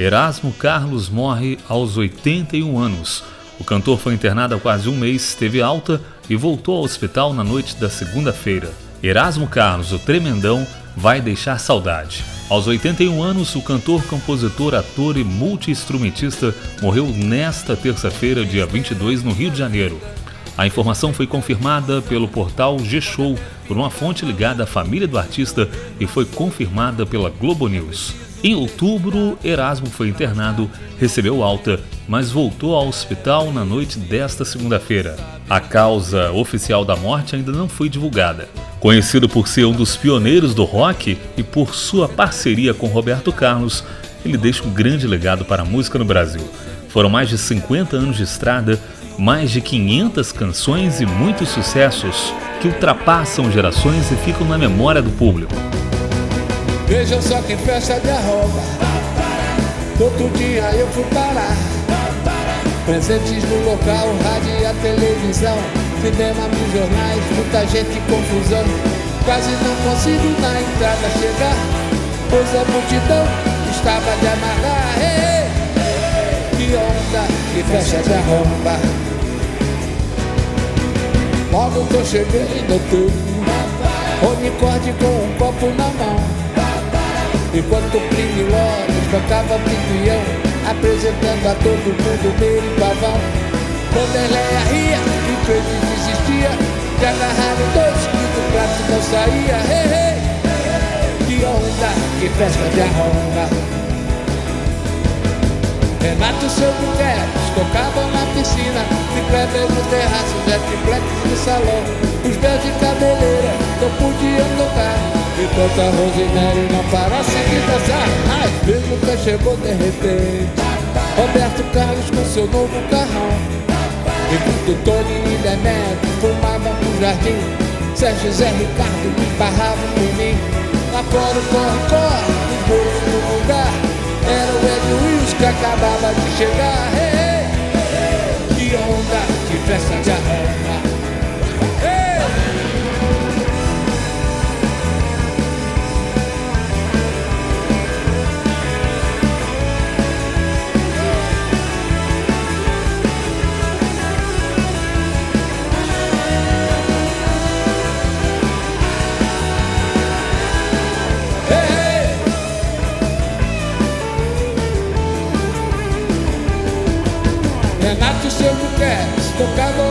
Erasmo Carlos morre aos 81 anos. O cantor foi internado há quase um mês, teve alta e voltou ao hospital na noite da segunda-feira. Erasmo Carlos, o tremendão, vai deixar saudade. Aos 81 anos, o cantor, compositor, ator e multi-instrumentista morreu nesta terça-feira, dia 22, no Rio de Janeiro. A informação foi confirmada pelo portal G-Show por uma fonte ligada à família do artista e foi confirmada pela Globo News. Em outubro, Erasmo foi internado, recebeu alta, mas voltou ao hospital na noite desta segunda-feira. A causa oficial da morte ainda não foi divulgada. Conhecido por ser um dos pioneiros do rock e por sua parceria com Roberto Carlos, ele deixa um grande legado para a música no Brasil. Foram mais de 50 anos de estrada, mais de 500 canções e muitos sucessos que ultrapassam gerações e ficam na memória do público. Vejam só que festa de arroba. Outro dia eu fui parar. Presentes no local, rádio e a televisão. Cinema nos jornais, muita gente em confusão. Quase não consigo na entrada chegar Pois a multidão estava de amarrar. Que onda, que festa de arromba Logo que eu cheguei, notei Unicórnio com um copo na mão Enquanto o Plínio Lores tocava pinguião Apresentando a todo mundo meio pavão. Quando Eleia ria e Pedro desistia De agarrar dois que do prato não saía. Hey, hey, Que onda, que festa de arronga Renato e seu Guterres tocavam na piscina. Kleber no terraço, Zé Triplex no salão. Os pés de tocar Enquanto a Rosemary não parasse de dançar vezes nunca chegou de repente. Roberto Carlos com seu novo carrão. Enquanto Tony e Demetrio fumavam no jardim. Sérgio Zé Ricardo esbarravam em mim. Lá fora o corre, corre, os bolos no lugar. Era o Ed Wills que acabava de chegar. Hey, hey, Que onda, que festa de arrama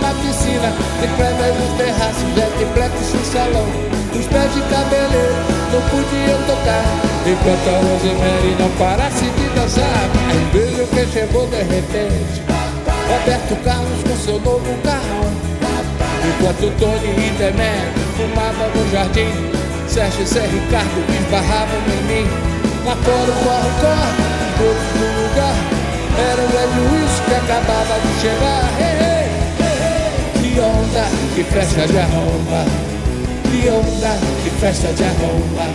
na piscina De prédios terraços, jetplex no salão Os pés de cabeleiro não podiam tocar. Enquanto a Rosemary não parasse de dançar Mas vejo que chegou de repente. Roberto Carlos com seu novo carrão Enquanto Tony e Demetrio fumavam no jardim Sérgio e Zé Ricardo esbarravam em mim. Lá fora o corre, corre, todos no lugar era o velho Wilson que acabava de chegar que festa de arromba Que onda, que festa de arromba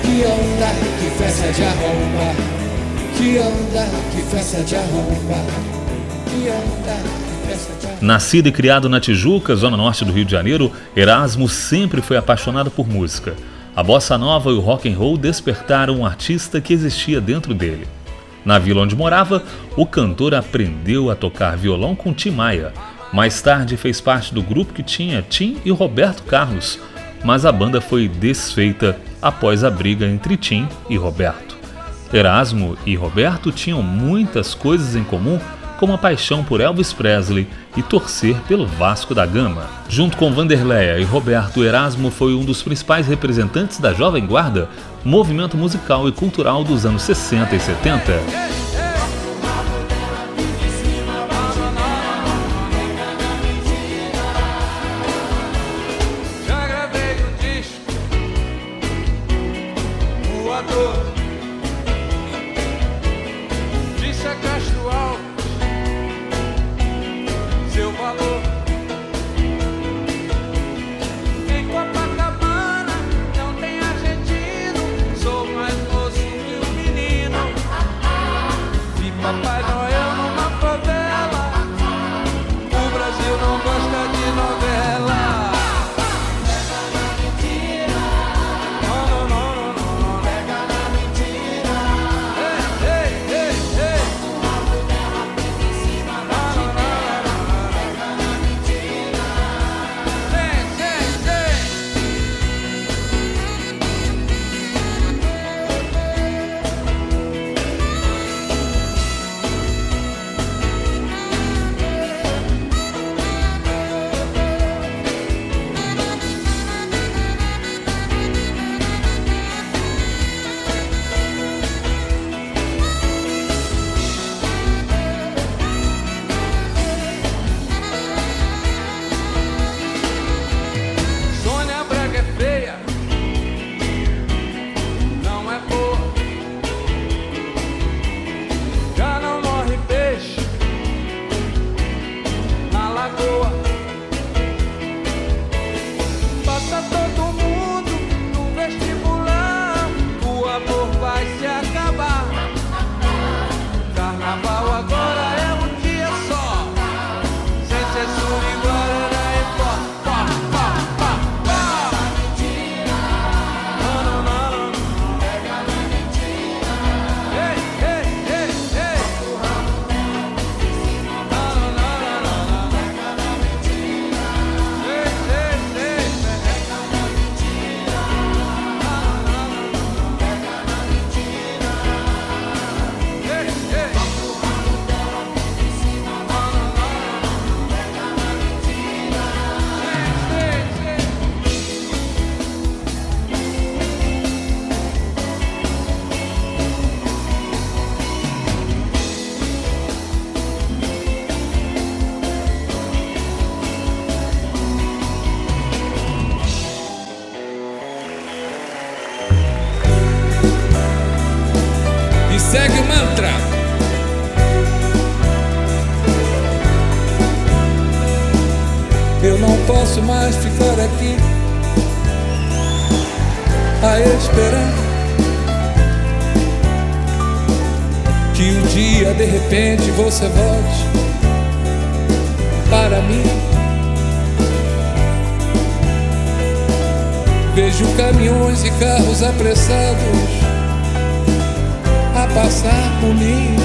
Que onda, que festa de arromba Que onda, que festa de arromba Que onda, Nascido e criado na Tijuca, zona norte do Rio de Janeiro, Erasmo sempre foi apaixonado por música. A bossa nova e o rock and roll despertaram um artista que existia dentro dele. Na vila onde morava, o cantor aprendeu a tocar violão com Tim Maia. Mais tarde fez parte do grupo que tinha Tim e Roberto Carlos, mas a banda foi desfeita após a briga entre Tim e Roberto. Erasmo e Roberto tinham muitas coisas em comum com uma paixão por Elvis Presley e torcer pelo Vasco da Gama. Junto com Vanderleia e Roberto Erasmo foi um dos principais representantes da Jovem Guarda, movimento musical e cultural dos anos 60 e 70. Ficar aqui a esperar que um dia de repente você volte para mim. Vejo caminhões e carros apressados a passar por mim.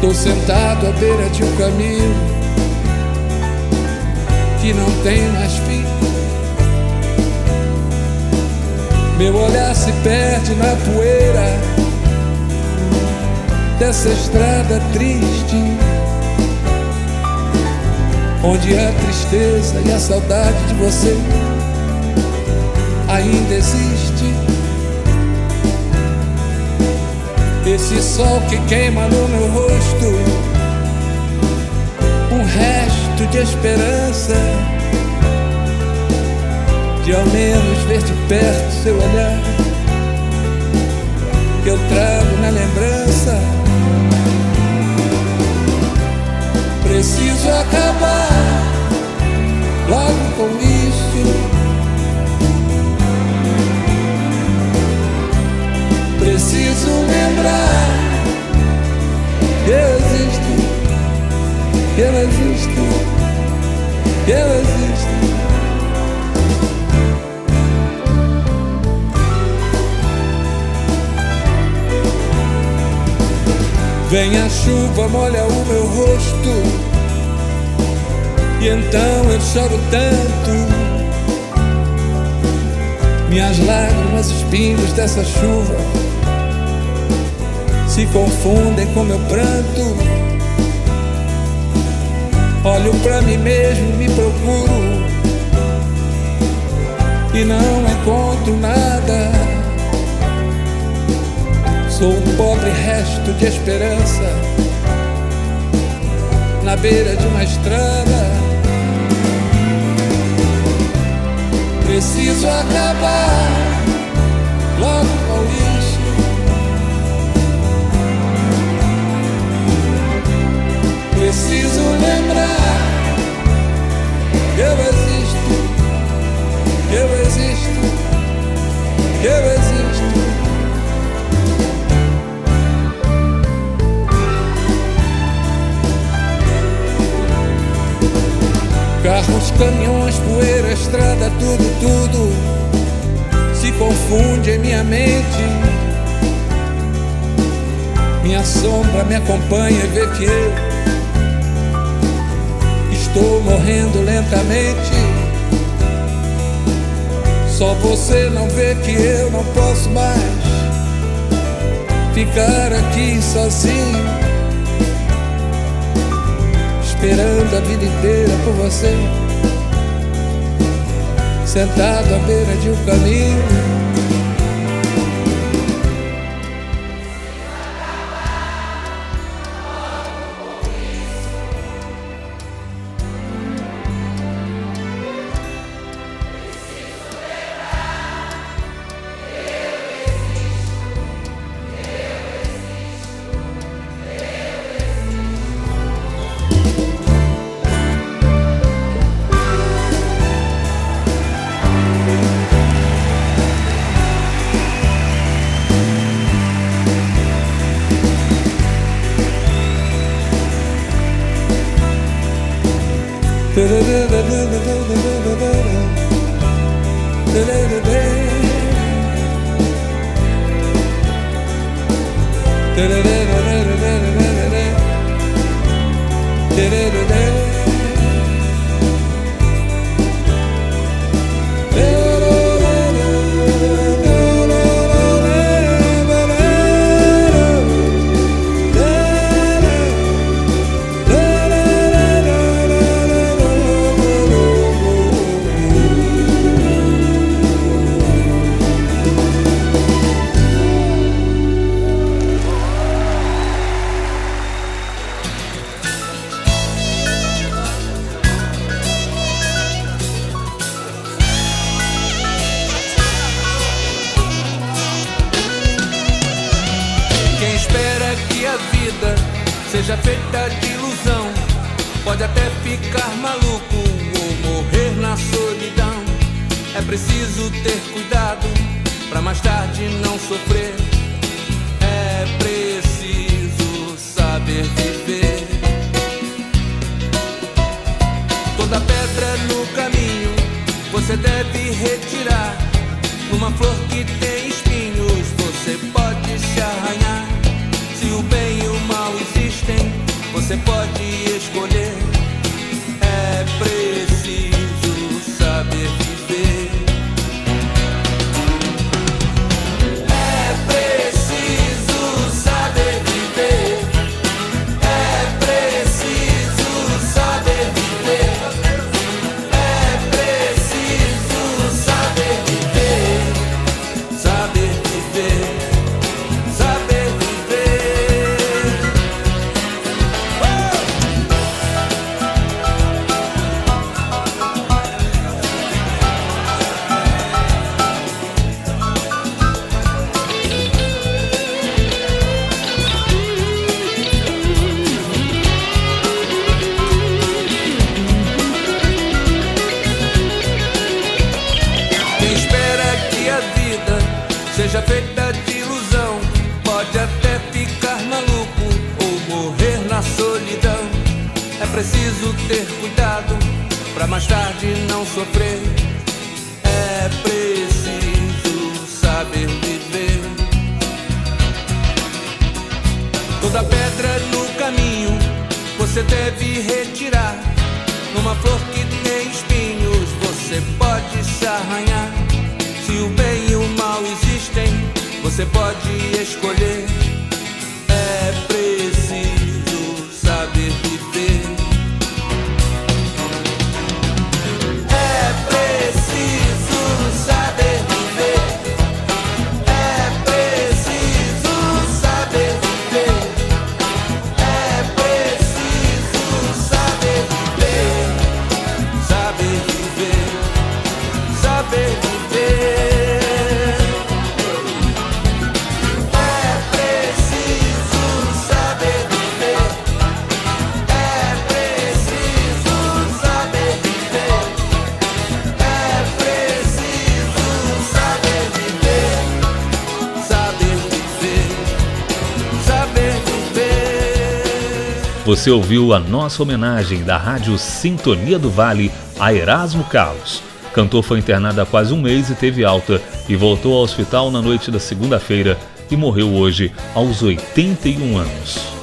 Tô sentado à beira de um caminho que não tem mais fim. Meu olhar se perde na poeira dessa estrada triste, onde a tristeza e a saudade de você ainda existe. Esse sol que queima no meu rosto, de esperança de ao menos ver de perto seu olhar que eu trago na lembrança. Preciso acabar logo com isso. Preciso lembrar que eu existo, que eu existo, eu existo. Vem a chuva, molha o meu rosto. E então eu choro tanto. Minhas lágrimas, os pingos dessa chuva se confundem com meu pranto. Olho pra mim mesmo, me procuro e não encontro nada. Sou um pobre resto de esperança na beira de uma estrada. Preciso acabar logo com isso. Mente. Minha sombra me acompanha e vê que eu estou morrendo lentamente. Só você não vê que eu não posso mais ficar aqui sozinho esperando a vida inteira por você, sentado à beira de um caminho. da da da seja feita de ilusão. Pode até ficar maluco ou morrer na solidão. É preciso ter cuidado para mais tarde não sofrer. É preciso saber viver. Toda pedra no caminho você deve retirar. Numa flor que tem espinhos, você pode se arranhar. Se o você pode Toda pedra no caminho você deve retirar. Numa flor que tem espinhos, você pode se arranhar. Se o bem e o mal existem, você pode escolher. É preciso saber viver. É preciso saber Você ouviu a nossa homenagem da Rádio Sintonia do Vale a Erasmo Carlos. Cantor foi internado há quase um mês e teve alta e voltou ao hospital na noite da segunda-feira e morreu hoje aos 81 anos.